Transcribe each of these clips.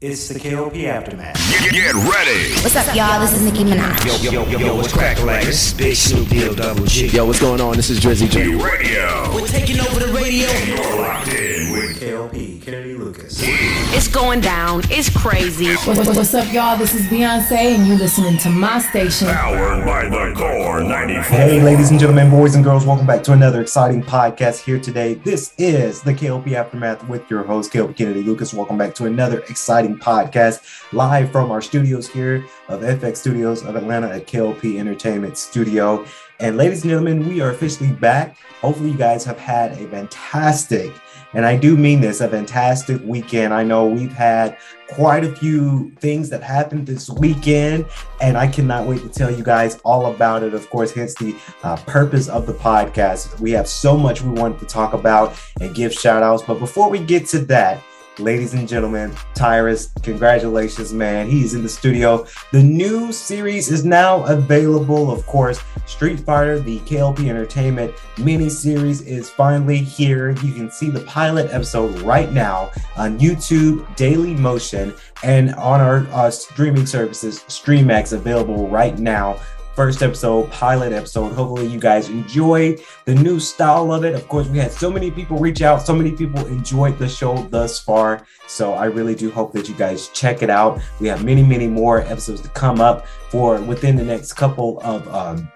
It's the KLP Aftermath. Get, get ready. What's up, y'all? This is Nicki Minaj. Yo, yo, yo, yo, what's cracking like this? Big Snoop Deal Double G. Yo, what's going on? This is Drizzy J. Radio. We're taking over the radio. You're locked in with KLP, Kennedy Lucas. It's going down. It's crazy. What- what- What's up, y'all? This is Beyonce, and you're listening to my station. Powered by the Core 94. Hey, ladies and gentlemen, boys and girls, welcome back to another exciting podcast here today. This is the KLP Aftermath with your host, KLP Kennedy Lucas. Welcome back to another exciting podcast live from our studios here of FX Studios of Atlanta at KLP Entertainment Studio. And ladies and gentlemen, we are officially back. Hopefully, you guys have had a fantastic, and I do mean this, a fantastic weekend. I know we've had quite a few things that happened this weekend, and I cannot wait to tell you guys all about it. Of course, hence the uh, purpose of the podcast. We have so much we wanted to talk about and give shout outs. But before we get to that, ladies and gentlemen, Tyrus, congratulations, man. He's in the studio. The new series is now available. Of course, Street Fighter, the KLP Entertainment mini series, is finally here. You can see the pilot episode right now on YouTube, Daily Motion, and on our uh, streaming services, StreamX, available right now first episode, pilot episode. Hopefully, you guys enjoy the new style of it. Of course, we had so many people reach out, so many people enjoyed the show thus far. So, I really do hope that you guys check it out. We have many, many more episodes to come up for within the next couple of um,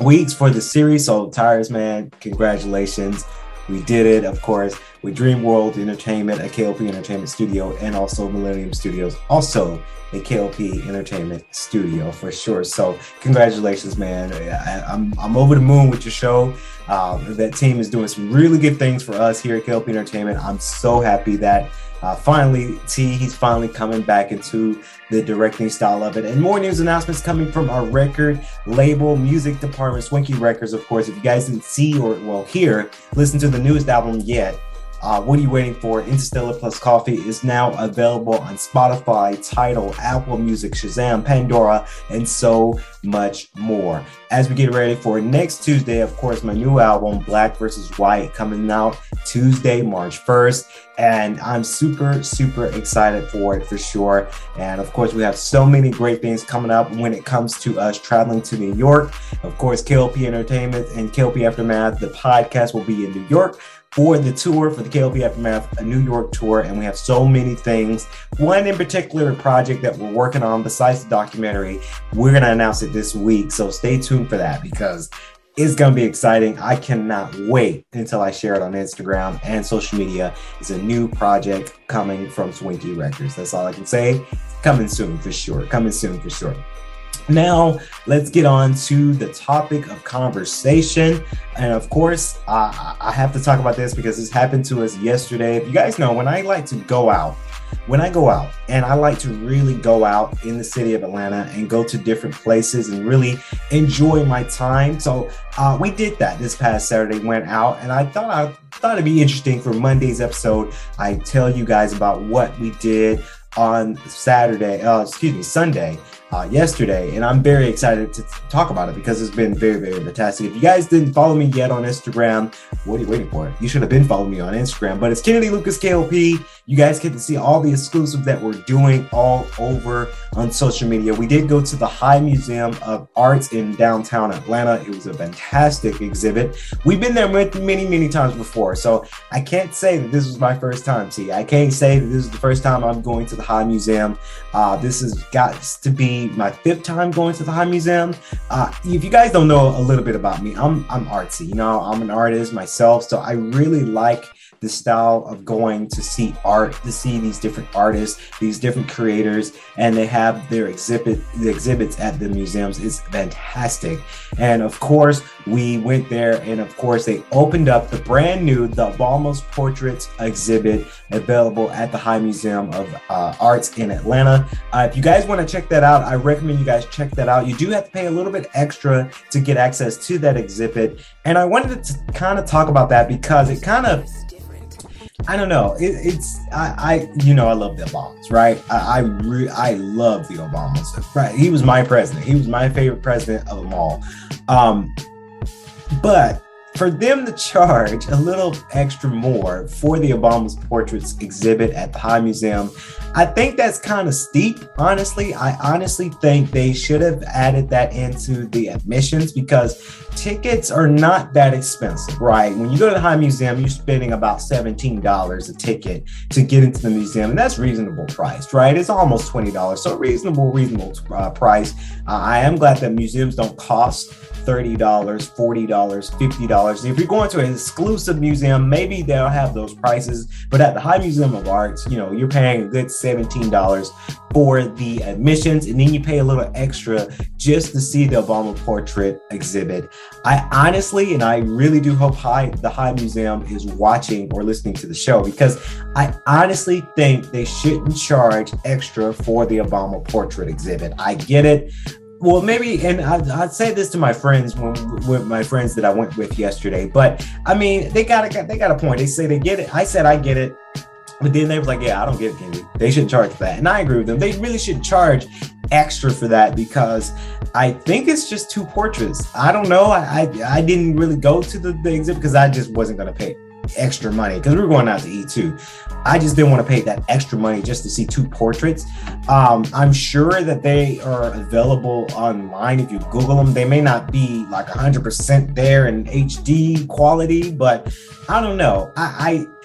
weeks for the series. So, Tyrus, man, congratulations. We did it, of course, with Dream World Entertainment, a KLP Entertainment Studio, and also Millennium Studios, also a KLP Entertainment Studio for sure. So, congratulations, man! I, I'm I'm over the moon with your show. Um, that team is doing some really good things for us here at KLP Entertainment. I'm so happy that uh, finally T he's finally coming back into the directing style of it. And more news announcements coming from our record label music department, Swinky Records. Of course, if you guys didn't see or well hear, listen to the newest album yet. Uh, what are you waiting for? Interstellar Plus Coffee is now available on Spotify, Tidal, Apple Music, Shazam, Pandora, and so much more. As we get ready for next Tuesday, of course, my new album, Black versus White, coming out Tuesday, March 1st. And I'm super, super excited for it for sure. And of course, we have so many great things coming up when it comes to us traveling to New York. Of course, KLP Entertainment and KLP Aftermath, the podcast will be in New York for the tour for the KLP Aftermath, a New York tour, and we have so many things. One in particular project that we're working on besides the documentary, we're gonna announce it this week. So stay tuned for that because it's gonna be exciting. I cannot wait until I share it on Instagram and social media. It's a new project coming from Swinky Records. That's all I can say. Coming soon for sure. Coming soon for sure. Now, let's get on to the topic of conversation. And of course, I, I have to talk about this because this happened to us yesterday. If you guys know, when I like to go out, when I go out and I like to really go out in the city of Atlanta and go to different places and really enjoy my time. So uh, we did that this past Saturday, went out and I thought I thought it'd be interesting for Monday's episode. I tell you guys about what we did on Saturday, uh, excuse me, Sunday uh, yesterday, and I'm very excited to talk about it because it's been very, very fantastic. If you guys didn't follow me yet on Instagram, what are you waiting for? You should have been following me on Instagram, but it's Kennedy Lucas KLP. You guys get to see all the exclusive that we're doing all over on social media. We did go to the High Museum of Arts in downtown Atlanta. It was a fantastic exhibit. We've been there many, many times before, so I can't say that this was my first time. See, I can't say that this is the first time I'm going to the High Museum. Uh, this has got to be my fifth time going to the High Museum. Uh, if you guys don't know a little bit about me, I'm I'm artsy. You know, I'm an artist myself, so I really like the style of going to see art, to see these different artists, these different creators, and they have their exhibit the exhibits at the museums is fantastic. And of course, we went there, and of course, they opened up the brand new The Obamas Portraits exhibit available at the High Museum of uh, Arts in Atlanta. Uh, if you guys want to check that out, I recommend you guys check that out. You do have to pay a little bit extra to get access to that exhibit, and I wanted to kind of talk about that because it kind of I don't know. It, it's I, I you know I love the Obamas, right? I I, re, I love the Obamas. Right? He was my president. He was my favorite president of them all. Um, but for them to charge a little extra more for the Obama's portraits exhibit at the High Museum, I think that's kind of steep, honestly. I honestly think they should have added that into the admissions because tickets are not that expensive, right? When you go to the High Museum, you're spending about $17 a ticket to get into the museum, and that's reasonable price, right? It's almost $20. So reasonable, reasonable uh, price. Uh, I am glad that museums don't cost $30, $40, $50. If you're going to an exclusive museum, maybe they'll have those prices. But at the High Museum of Arts, you know, you're paying a good $17 for the admissions, and then you pay a little extra just to see the Obama portrait exhibit. I honestly, and I really do hope High, the High Museum is watching or listening to the show because I honestly think they shouldn't charge extra for the Obama portrait exhibit. I get it well maybe and I, would say this to my friends when with my friends that i went with yesterday but i mean they got a they got a point they say they get it i said i get it but then they was like yeah i don't get it they shouldn't charge for that and i agree with them they really should charge extra for that because i think it's just two portraits i don't know i i, I didn't really go to the, the exhibit because i just wasn't going to pay extra money because we were going out to eat too. I just didn't want to pay that extra money just to see two portraits. Um, I'm sure that they are available online if you Google them. They may not be like 100% there in HD quality, but I don't know. I I,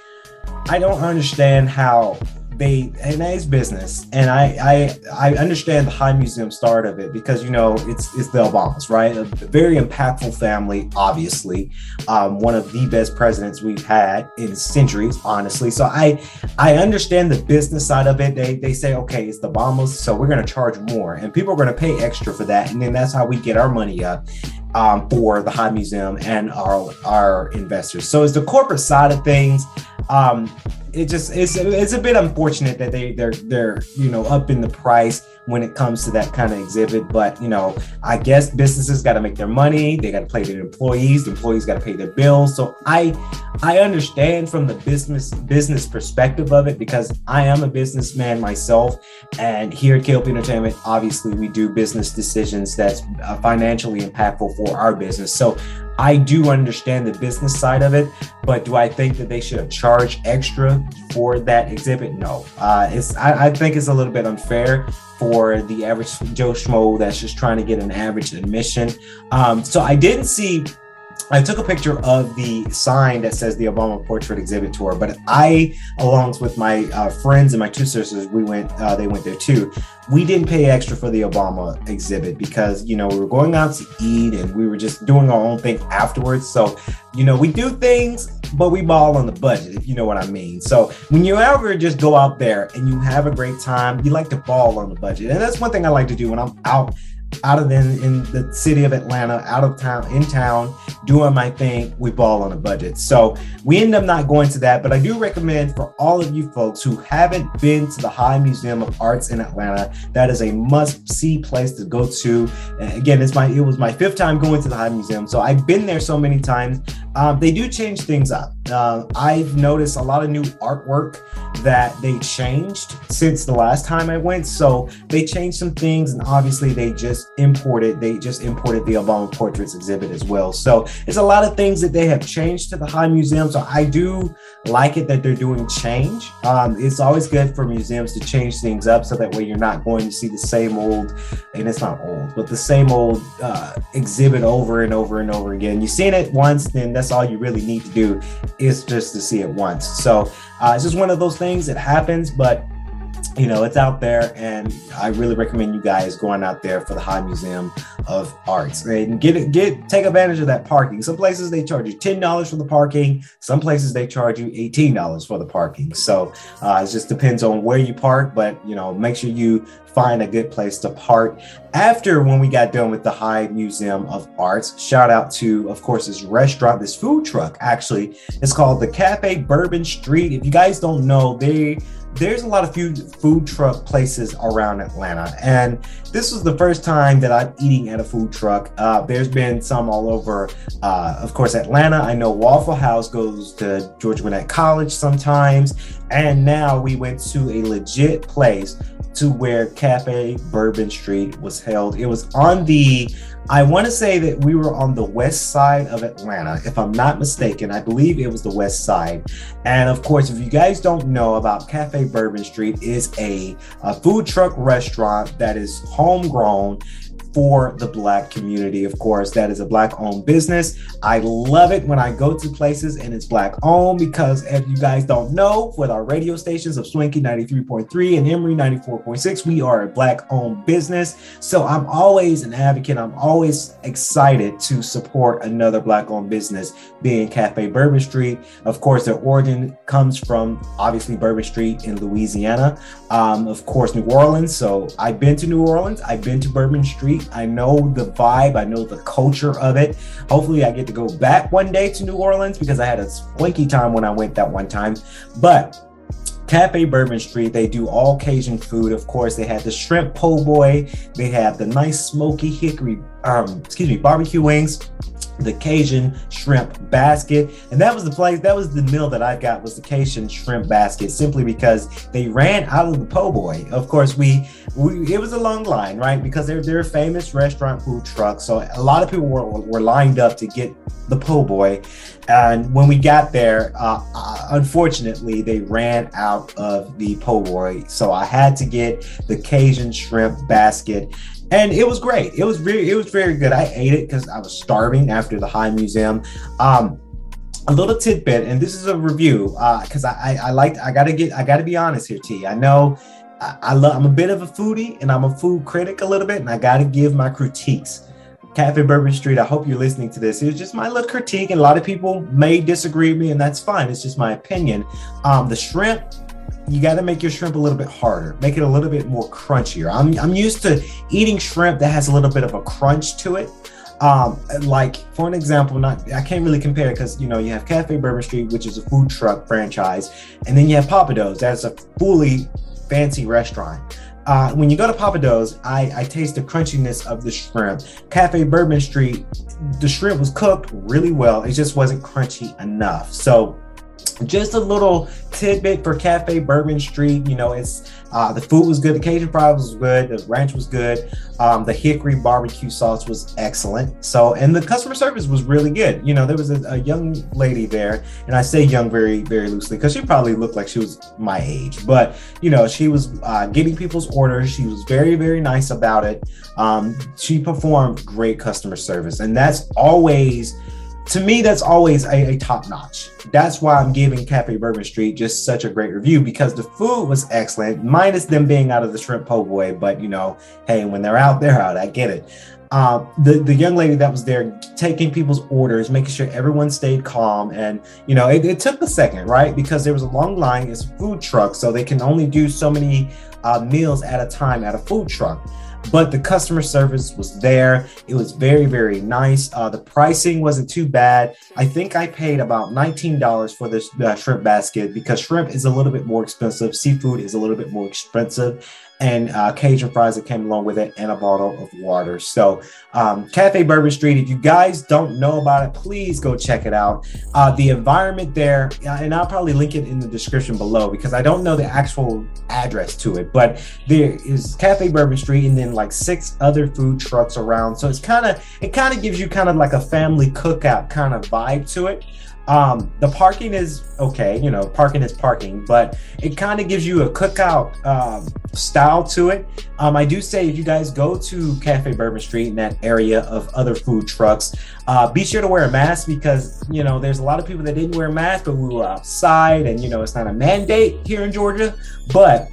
I don't understand how they and it's business. And I, I i understand the high museum start of it because you know it's it's the obamas right? A very impactful family obviously. Um, one of the best presidents we've had in centuries honestly. So i i understand the business side of it. They they say okay it's the obamas so we're going to charge more. And people are going to pay extra for that. And then that's how we get our money up um, for the high museum and our our investors. So it's the corporate side of things um, it just it's it's a bit unfortunate that they they're they're you know up in the price when it comes to that kind of exhibit. But you know, I guess businesses got to make their money. They got to pay their employees. The employees got to pay their bills. So I I understand from the business business perspective of it because I am a businessman myself, and here at KLP Entertainment, obviously we do business decisions that's uh, financially impactful for our business. So I do understand the business side of it, but do I think that they should have charged extra for that exhibit? No. Uh, it's I, I think it's a little bit unfair for the average Joe Schmo that's just trying to get an average admission. Um, so I didn't see I took a picture of the sign that says the Obama Portrait Exhibit Tour, but I, along with my uh, friends and my two sisters, we went. Uh, they went there too. We didn't pay extra for the Obama exhibit because you know we were going out to eat and we were just doing our own thing afterwards. So you know we do things, but we ball on the budget, if you know what I mean. So when you ever just go out there and you have a great time, you like to ball on the budget, and that's one thing I like to do when I'm out out of in, in the city of Atlanta, out of town, in town, doing my thing. We ball on a budget. So we end up not going to that, but I do recommend for all of you folks who haven't been to the High Museum of Arts in Atlanta, that is a must-see place to go to. again, it's my it was my fifth time going to the High Museum, so I've been there so many times. Um, they do change things up. Uh, I've noticed a lot of new artwork that they changed since the last time I went. So they changed some things, and obviously they just imported they just imported the Obama portraits exhibit as well. So it's a lot of things that they have changed to the High Museum. So I do like it that they're doing change. Um, it's always good for museums to change things up so that way you're not going to see the same old, and it's not old, but the same old uh, exhibit over and over and over again. You've seen it once, then that's all you really need to do is just to see it once. So uh, it's just one of those things that happens, but you know it's out there and i really recommend you guys going out there for the high museum of arts. And get get take advantage of that parking. Some places they charge you $10 for the parking. Some places they charge you $18 for the parking. So uh, it just depends on where you park but you know make sure you find a good place to park. After when we got done with the high museum of arts shout out to of course this restaurant this food truck actually. It's called the cafe bourbon street. If you guys don't know they there's a lot of food food truck places around Atlanta, and this was the first time that I'm eating at a food truck. Uh, there's been some all over, uh, of course, Atlanta. I know Waffle House goes to Georgia Gwinnett College sometimes, and now we went to a legit place to where Cafe Bourbon Street was held. It was on the, I want to say that we were on the west side of Atlanta, if I'm not mistaken. I believe it was the west side. And of course, if you guys don't know about Cafe Bourbon Street, is a, a food truck restaurant that is homegrown for the black community. Of course, that is a black owned business. I love it when I go to places and it's black owned because if you guys don't know, with our radio stations of Swanky 93.3 and Emory 94.6, we are a black owned business. So I'm always an advocate. I'm always excited to support another black owned business, being Cafe Bourbon Street. Of course, their origin comes from obviously Bourbon Street in Louisiana. Um, of course, New Orleans. So I've been to New Orleans. I've been to Bourbon Street. I know the vibe, I know the culture of it. Hopefully, I get to go back one day to New Orleans because I had a swanky time when I went that one time. But Cafe Bourbon Street, they do all Cajun food. Of course, they have the shrimp po' boy, they have the nice smoky hickory, um, excuse me, barbecue wings the Cajun shrimp basket. And that was the place, that was the meal that I got was the Cajun shrimp basket simply because they ran out of the po' boy. Of course, we, we it was a long line, right? Because they're they're a famous restaurant food truck. So a lot of people were, were lined up to get the po' boy. And when we got there, uh, uh, unfortunately, they ran out of the po' boy. So I had to get the Cajun shrimp basket and it was great. It was very, it was very good. I ate it because I was starving after the High Museum. Um, a little tidbit, and this is a review because uh, I, I, I like I gotta get I gotta be honest here, T. I know I, I love I'm a bit of a foodie and I'm a food critic a little bit, and I gotta give my critiques. Cafe Bourbon Street, I hope you're listening to this. It's just my little critique, and a lot of people may disagree with me, and that's fine. It's just my opinion. Um, the shrimp you got to make your shrimp a little bit harder, make it a little bit more crunchier. I'm, I'm used to eating shrimp that has a little bit of a crunch to it. Um, like for an example, not I can't really compare because you know you have Cafe Bourbon Street, which is a food truck franchise, and then you have Pappadeaux, that's a fully fancy restaurant. Uh, when you go to Pappadeaux, I, I taste the crunchiness of the shrimp. Cafe Bourbon Street, the shrimp was cooked really well. It just wasn't crunchy enough. So just a little tidbit for Cafe Bourbon Street. You know, it's uh, the food was good, the Cajun fries was good, the ranch was good, um, the hickory barbecue sauce was excellent. So, and the customer service was really good. You know, there was a, a young lady there, and I say young very, very loosely because she probably looked like she was my age, but you know, she was uh, getting people's orders. She was very, very nice about it. Um, she performed great customer service, and that's always to me, that's always a, a, top notch. That's why I'm giving Cafe Bourbon Street just such a great review because the food was excellent, minus them being out of the shrimp po' boy. But you know, hey, when they're out, they're out. I get it. Uh, the the young lady that was there taking people's orders, making sure everyone stayed calm, and you know, it, it took a second, right? Because there was a long line. It's food truck, so they can only do so many uh, meals at a time at a food truck but the customer service was there. It was very, very nice. Uh, the pricing wasn't too bad. I think I paid about $19 for this uh, shrimp basket because shrimp is a little bit more expensive. Seafood is a little bit more expensive and uh, Cajun fries that came along with it, and a bottle of water. So, um, Cafe Bourbon Street, if you guys don't know about it, please go check it out. Uh, the environment there, and I'll probably link it in the description below because I don't know the actual address to it, but there is Cafe Bourbon Street, and then like six other food trucks around. So it's kind of it kind of gives you kind of like a family cookout kind of vibe to it. Um, the parking is okay, you know, parking is parking, but it kind of gives you a cookout um, style to it. Um, I do say if you guys go to Cafe Bourbon Street in that area of other food trucks, uh, be sure to wear a mask because you know there's a lot of people that didn't wear masks, but we were outside, and you know it's not a mandate here in Georgia, but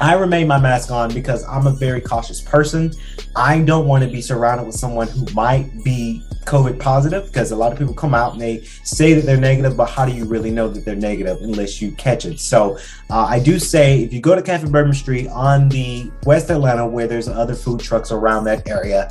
I remain my mask on because I'm a very cautious person. I don't want to be surrounded with someone who might be COVID positive because a lot of people come out and they say that they're negative, but how do you really know that they're negative unless you catch it? So uh, I do say if you go to Cafe Bourbon Street on the West Atlanta, where there's other food trucks around that area,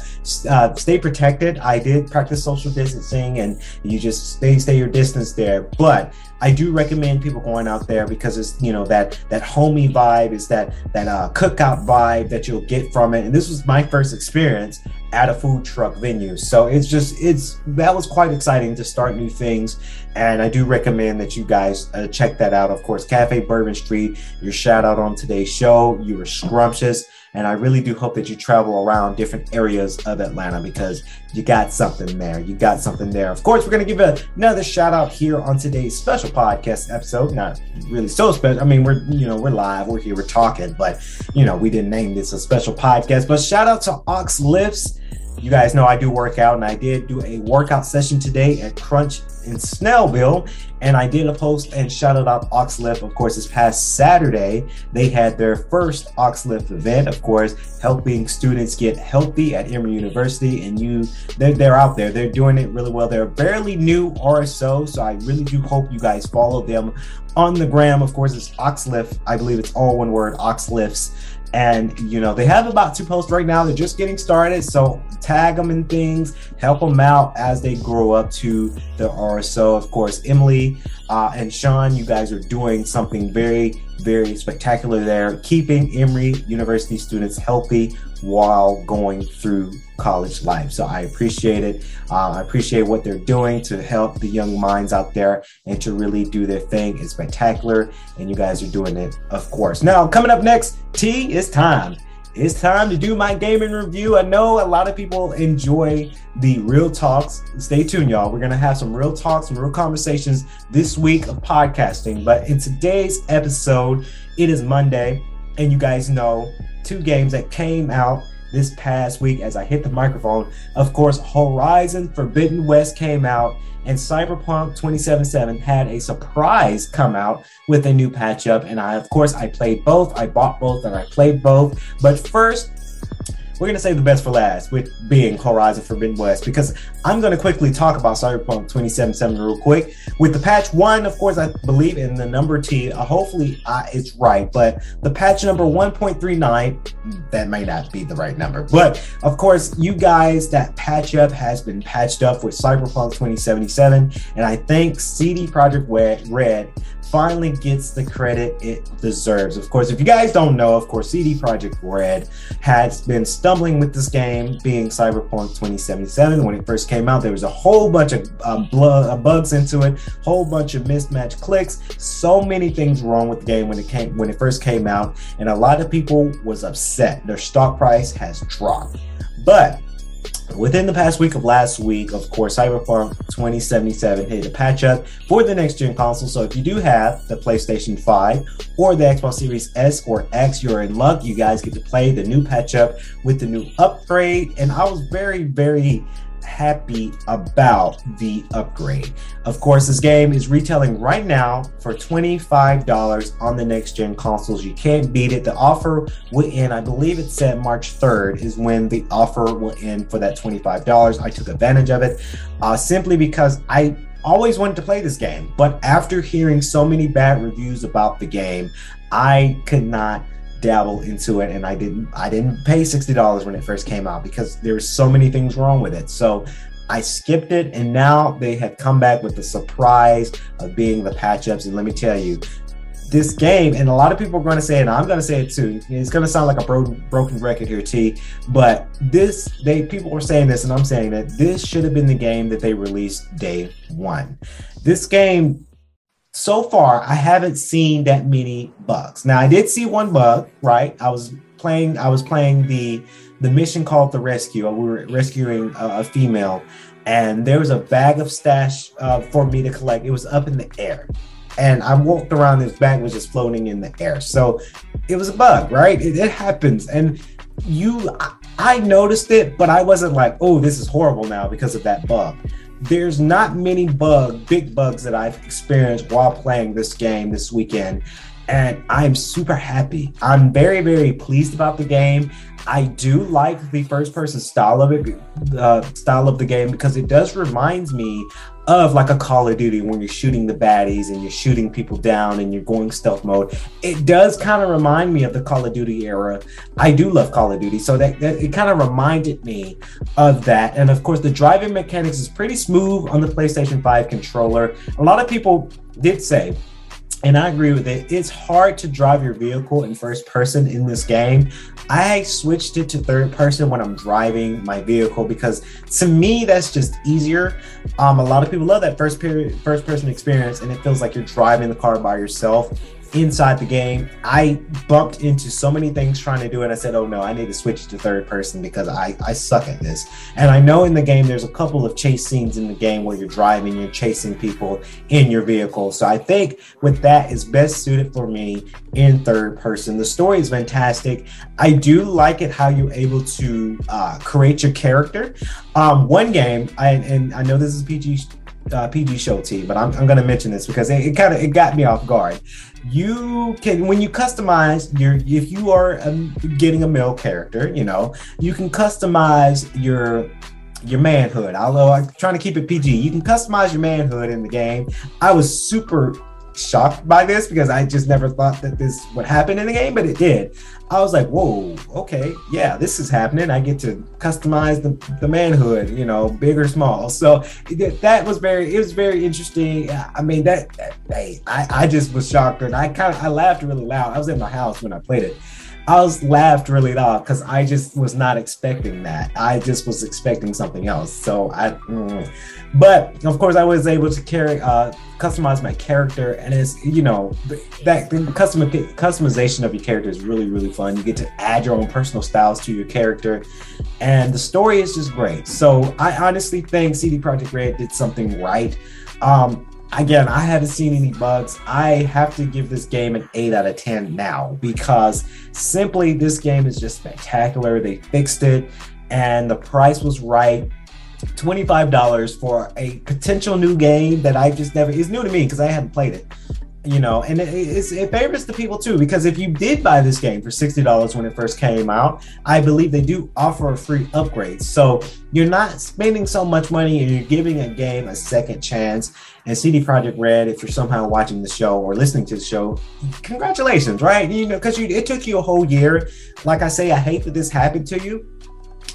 uh, stay protected. I did practice social distancing, and you just stay stay your distance there. But I do recommend people going out there because it's you know that that homey vibe is that that uh, cookout vibe that you'll get from it. And this was my first experience at a food truck venue. So it's just it's that was quite exciting to start new things, and I do recommend that you guys uh, check that out. Of course, Cafe Bourbon Street. Your shout out on today's show. You were scrumptious, and I really do hope that you travel around different areas of Atlanta because you got something there. You got something there. Of course, we're gonna give another shout out here on today's special podcast episode. Not really so special. I mean, we're you know we're live. We're here. We're talking, but you know we didn't name this a special podcast. But shout out to Ox Lifts you guys know I do work out, and I did do a workout session today at Crunch in Snellville. And I did a post and shouted out Oxlift. Of course, this past Saturday, they had their first Oxlift event, of course, helping students get healthy at Emory University. And you, they're, they're out there, they're doing it really well. They're barely new RSO, so I really do hope you guys follow them on the gram. Of course, it's Oxlift. I believe it's all one word, Oxlifts. And you know, they have about two posts right now. They're just getting started. So tag them in things, help them out as they grow up to the RSO. Of course, Emily uh, and Sean, you guys are doing something very, very spectacular there, keeping Emory University students healthy while going through college life. So I appreciate it. Uh, I appreciate what they're doing to help the young minds out there and to really do their thing. It's spectacular, and you guys are doing it, of course. Now, coming up next, T, it's time. It's time to do my gaming review. I know a lot of people enjoy the real talks. Stay tuned, y'all. We're going to have some real talks, some real conversations this week of podcasting. But in today's episode, it is Monday, and you guys know two games that came out this past week as I hit the microphone. Of course, Horizon Forbidden West came out, and Cyberpunk 2077 had a surprise come out with a new patch up. And I, of course, I played both. I bought both and I played both. But first, we're going to save the best for last with being Horizon Forbidden West because I'm going to quickly talk about Cyberpunk 2077 real quick. With the patch one, of course, I believe in the number T. Uh, hopefully, uh, it's right, but the patch number 1.39, that may not be the right number. But of course, you guys, that patch up has been patched up with Cyberpunk 2077, and I think CD Projekt Red finally gets the credit it deserves. Of course, if you guys don't know, of course, CD Projekt Red has been stumbling with this game, being Cyberpunk 2077. When it first came out, there was a whole bunch of um, uh, bugs into it, whole bunch of mismatched clicks, so many things wrong with the game when it came when it first came out, and a lot of people was upset. Their stock price has dropped, but Within the past week of last week, of course, Cyberpunk 2077 hit a patch up for the next gen console. So if you do have the PlayStation 5 or the Xbox Series S or X, you're in luck. You guys get to play the new patch up with the new upgrade. And I was very, very happy about the upgrade. Of course, this game is retailing right now for $25 on the next gen consoles. You can't beat it. The offer will end, I believe it said March 3rd is when the offer will end for that $25. I took advantage of it uh, simply because I always wanted to play this game. But after hearing so many bad reviews about the game, I could not dabble into it and I didn't I didn't pay $60 when it first came out because there were so many things wrong with it. So I skipped it and now they have come back with the surprise of being the patch ups and let me tell you this game and a lot of people are going to say it and I'm going to say it too. It's going to sound like a bro- broken record here T, but this they people were saying this and I'm saying that this should have been the game that they released day 1. This game so far I haven't seen that many bugs. Now I did see one bug, right? I was playing I was playing the the mission called the rescue. We were rescuing a, a female and there was a bag of stash uh, for me to collect. It was up in the air. And I walked around, this bag was just floating in the air. So it was a bug, right? It, it happens. And you, I, I noticed it, but I wasn't like, oh, this is horrible now because of that bug there's not many bug, big bugs that I've experienced while playing this game this weekend. And I'm super happy. I'm very, very pleased about the game. I do like the first person style of it, uh, style of the game, because it does remind me of like a Call of Duty when you're shooting the baddies and you're shooting people down and you're going stealth mode. It does kind of remind me of the Call of Duty era. I do love Call of Duty, so that, that it kind of reminded me of that. And of course, the driving mechanics is pretty smooth on the PlayStation 5 controller. A lot of people did say and I agree with it. It's hard to drive your vehicle in first person in this game. I switched it to third person when I'm driving my vehicle because to me that's just easier. Um, a lot of people love that first period, first person experience, and it feels like you're driving the car by yourself inside the game. I bumped into so many things trying to do it. I said, oh no, I need to switch to third person because I, I suck at this. And I know in the game, there's a couple of chase scenes in the game where you're driving, you're chasing people in your vehicle. So I think with that is best suited for me in third person. The story is fantastic. I do like it how you're able to uh, create your character. Um, one game, I, and I know this is PG uh, PG show T, but I'm, I'm going to mention this because it, it kind of it got me off guard. You can when you customize your if you are um, getting a male character you know you can customize your your manhood. Although i'm trying to keep it pg you can customize your manhood in the game. I was super shocked by this because I just never thought that this would happen in the game, but it did. I was like, whoa, okay, yeah, this is happening. I get to customize the, the manhood, you know, big or small. So that was very, it was very interesting. I mean, that, that I, I just was shocked and I kind of, I laughed really loud. I was in my house when I played it. I was laughed really loud because I just was not expecting that. I just was expecting something else. So I, mm. but of course, I was able to carry, uh, customize my character, and it's you know that the custom customization of your character is really really fun. You get to add your own personal styles to your character, and the story is just great. So I honestly think CD Projekt Red did something right. Um, again, I haven't seen any bugs. I have to give this game an 8 out of 10 now because simply this game is just spectacular. They fixed it and the price was right. $25 for a potential new game that I just never is new to me because I hadn't played it you know, and it, it favors the people too because if you did buy this game for sixty dollars when it first came out, I believe they do offer a free upgrade. So you're not spending so much money and you're giving a game a second chance. And CD Projekt Red, if you're somehow watching the show or listening to the show, congratulations, right? You know, because it took you a whole year. Like I say, I hate that this happened to you.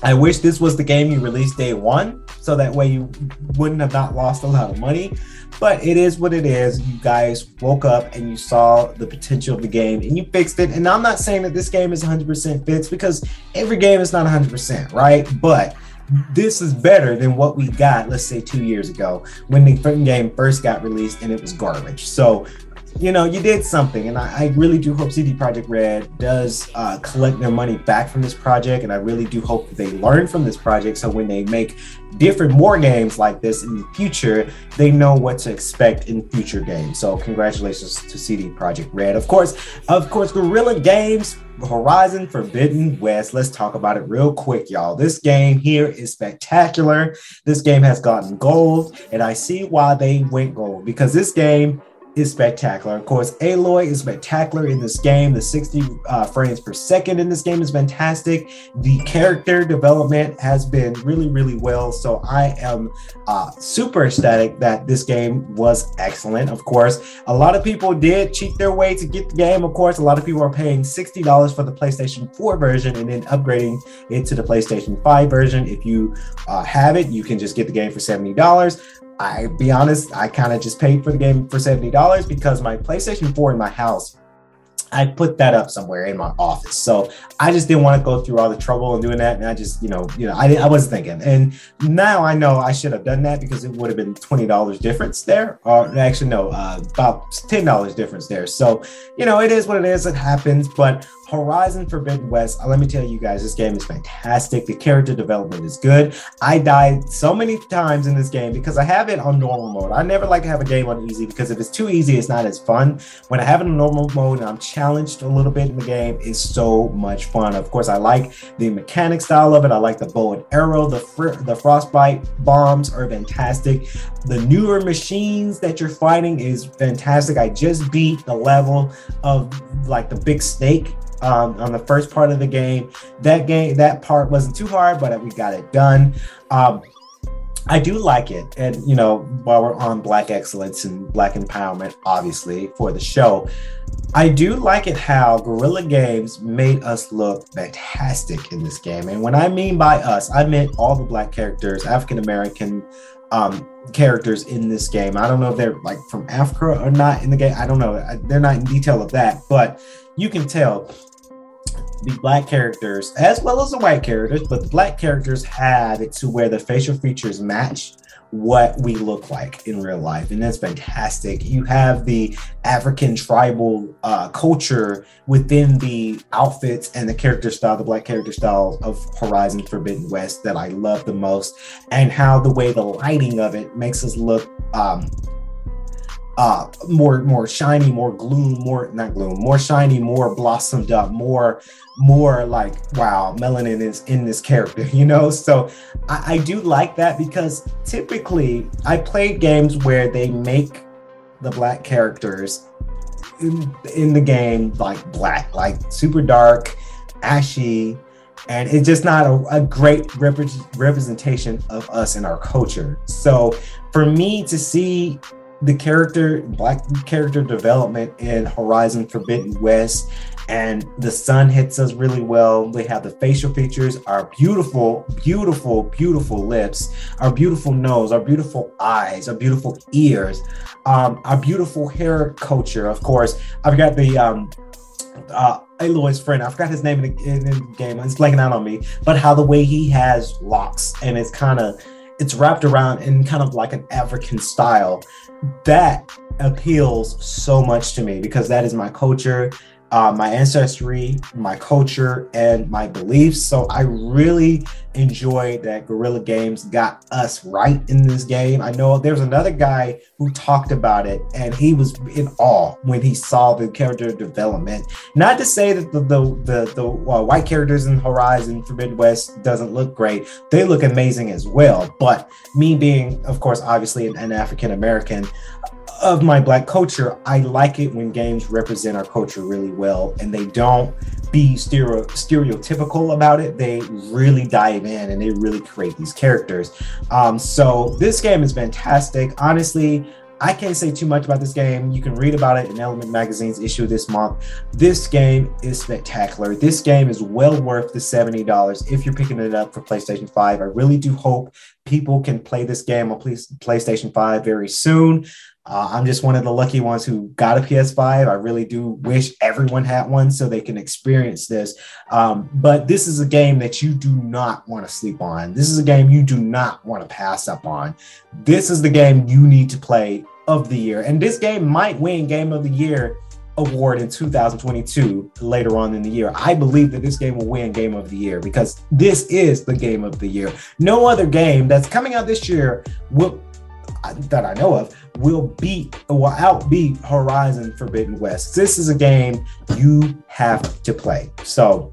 I wish this was the game you released day one, so that way you wouldn't have not lost a lot of money. But it is what it is. You guys woke up and you saw the potential of the game and you fixed it. And I'm not saying that this game is 100% fits because every game is not 100%, right? But this is better than what we got, let's say, two years ago when the game first got released and it was garbage. So you know, you did something, and I, I really do hope CD Projekt Red does uh, collect their money back from this project, and I really do hope that they learn from this project, so when they make different more games like this in the future, they know what to expect in future games. So, congratulations to CD Projekt Red. Of course, of course, Guerrilla Games. Horizon Forbidden West. Let's talk about it real quick, y'all. This game here is spectacular. This game has gotten gold, and I see why they went gold because this game is spectacular. Of course, Aloy is spectacular in this game. The 60 uh, frames per second in this game is fantastic. The character development has been really, really well. So I am uh, super ecstatic that this game was excellent. Of course, a lot of people did cheat their way to get the game. Of course, a lot of people are paying $60 for the PlayStation 4 version and then upgrading it to the PlayStation 5 version. If you uh, have it, you can just get the game for $70. I be honest, I kind of just paid for the game for $70 because my PlayStation 4 in my house I put that up somewhere in my office. So I just didn't want to go through all the trouble and doing that. And I just, you know, you know, I, I wasn't thinking. And now I know I should have done that because it would have been $20 difference there. Or actually, no, uh, about $10 difference there. So, you know, it is what it is. It happens. But Horizon Forbidden West, uh, let me tell you guys, this game is fantastic. The character development is good. I died so many times in this game because I have it on normal mode. I never like to have a game on easy because if it's too easy, it's not as fun. When I have it on normal mode and I'm challenged a little bit in the game, it's so much fun. Of course, I like the mechanic style of it. I like the bow and arrow. The fr- the frostbite bombs are fantastic. The newer machines that you're fighting is fantastic. I just beat the level of like the big snake um, on the first part of the game. That game, that part wasn't too hard, but we got it done. Um, I do like it, and you know, while we're on Black excellence and Black empowerment, obviously for the show, I do like it how Guerrilla Games made us look fantastic in this game. And when I mean by us, I meant all the black characters, African American um, characters in this game. I don't know if they're like from Africa or not in the game. I don't know. They're not in detail of that, but you can tell the black characters as well as the white characters, but the black characters had it to where the facial features match what we look like in real life and that's fantastic. You have the african tribal uh, culture within the outfits and the character style the black character style of horizon forbidden west that i love the most and how the way the lighting of it makes us look um, uh, more more shiny, more gloom, more not gloom, more shiny, more blossomed up, more more like wow, melanin is in this character, you know. So I, I do like that because typically I played games where they make the black characters in, in the game like black, like super dark, ashy, and it's just not a, a great rep- representation of us in our culture. So for me to see the character black character development in horizon forbidden west and the sun hits us really well they have the facial features our beautiful beautiful beautiful lips our beautiful nose our beautiful eyes our beautiful ears um, our beautiful hair culture of course i've got the um, uh, Aloy's friend, I forgot his name in the, in the game. It's blanking out on me. But how the way he has locks and it's kind of it's wrapped around in kind of like an African style. That appeals so much to me because that is my culture uh, my ancestry, my culture, and my beliefs. So I really enjoyed that Guerrilla Games got us right in this game. I know there's another guy who talked about it, and he was in awe when he saw the character development. Not to say that the the the, the uh, white characters in Horizon Forbidden West doesn't look great; they look amazing as well. But me being, of course, obviously an, an African American, of my black culture, I like it when games represent our culture really well and they don't be stereo- stereotypical about it. They really dive in and they really create these characters. Um, so this game is fantastic. Honestly, I can't say too much about this game. You can read about it in Element Magazine's issue this month. This game is spectacular. This game is well worth the $70 if you're picking it up for PlayStation 5. I really do hope people can play this game on PlayStation 5 very soon. Uh, I'm just one of the lucky ones who got a PS5. I really do wish everyone had one so they can experience this. Um, but this is a game that you do not want to sleep on. This is a game you do not want to pass up on. This is the game you need to play of the year. And this game might win Game of the Year award in 2022 later on in the year. I believe that this game will win Game of the Year because this is the game of the year. No other game that's coming out this year will that I know of will beat will outbeat Horizon Forbidden West. This is a game you have to play. So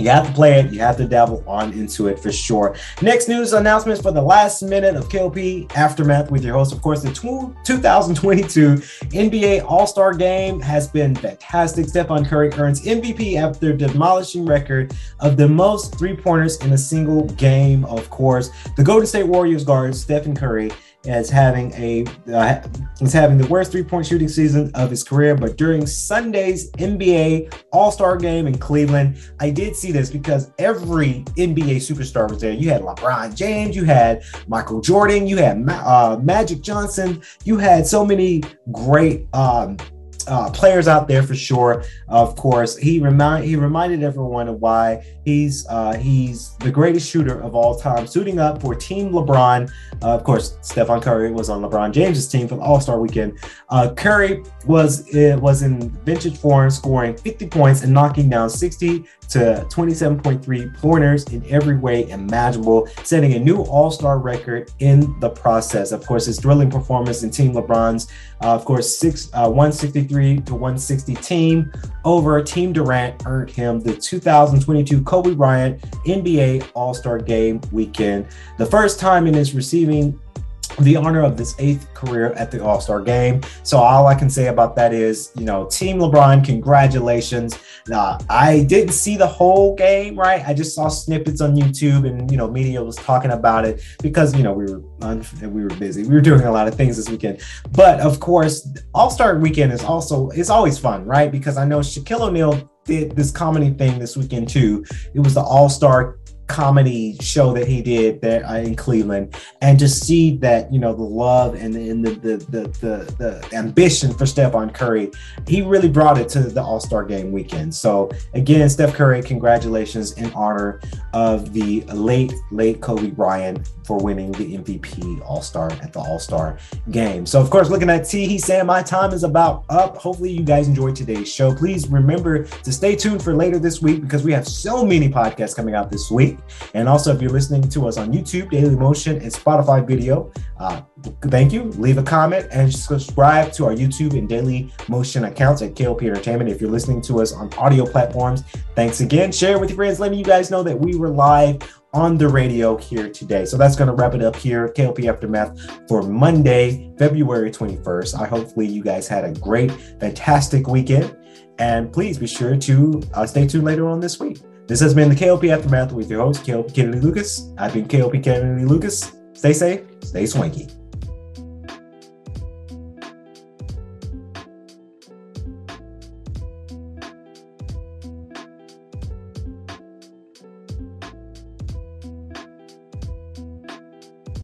you have to play it. You have to dabble on into it for sure. Next news announcements for the last minute of KLP Aftermath with your host. Of course, the 2022 NBA All Star Game has been fantastic. Stephen Curry earns MVP after demolishing record of the most three pointers in a single game. Of course, the Golden State Warriors guard Stephen Curry as having a uh, is having the worst three point shooting season of his career. But during Sunday's NBA All Star game in Cleveland, I did see this because every NBA superstar was there. You had LeBron James, you had Michael Jordan, you had uh, Magic Johnson, you had so many great. Um, uh, players out there for sure. Of course, he remind he reminded everyone of why he's uh, he's the greatest shooter of all time, suiting up for Team LeBron. Uh, of course, Stephen Curry was on LeBron James's team for the All Star Weekend. Uh, Curry was it was in vintage form, scoring 50 points and knocking down 60 to 27.3 pointers in every way imaginable, setting a new All Star record in the process. Of course, his thrilling performance in Team LeBron's, uh, of course, six uh, 163 to 160 team over Team Durant earned him the 2022 Kobe Bryant NBA All Star Game weekend. The first time in his receiving the honor of this eighth career at the All Star game. So, all I can say about that is, you know, Team LeBron, congratulations. Now, I didn't see the whole game, right? I just saw snippets on YouTube and, you know, media was talking about it because, you know, we were un- we were busy. We were doing a lot of things this weekend. But of course, All Star weekend is also, it's always fun, right? Because I know Shaquille O'Neal did this comedy thing this weekend too. It was the All Star comedy show that he did there uh, in Cleveland, and to see that you know the love and the and the, the the the, the ambition for Stephen Curry, he really brought it to the All Star Game weekend. So again, Steph Curry, congratulations in honor of the late late Kobe Bryant for winning the MVP All Star at the All Star Game. So of course, looking at T, he's saying my time is about up. Hopefully, you guys enjoyed today's show. Please remember to stay tuned for later this week because we have so many podcasts coming out this week. And also, if you're listening to us on YouTube, Daily Motion, and Spotify video, uh, thank you. Leave a comment and subscribe to our YouTube and Daily Motion accounts at KLP Entertainment. If you're listening to us on audio platforms, thanks again. Share with your friends, letting you guys know that we were live on the radio here today. So that's going to wrap it up here, KLP Aftermath, for Monday, February 21st. I hopefully you guys had a great, fantastic weekend. And please be sure to uh, stay tuned later on this week. This has been the KLP Aftermath with your host, KLP Kennedy Lucas. I've been KLP Kennedy Lucas. Stay safe, stay swanky.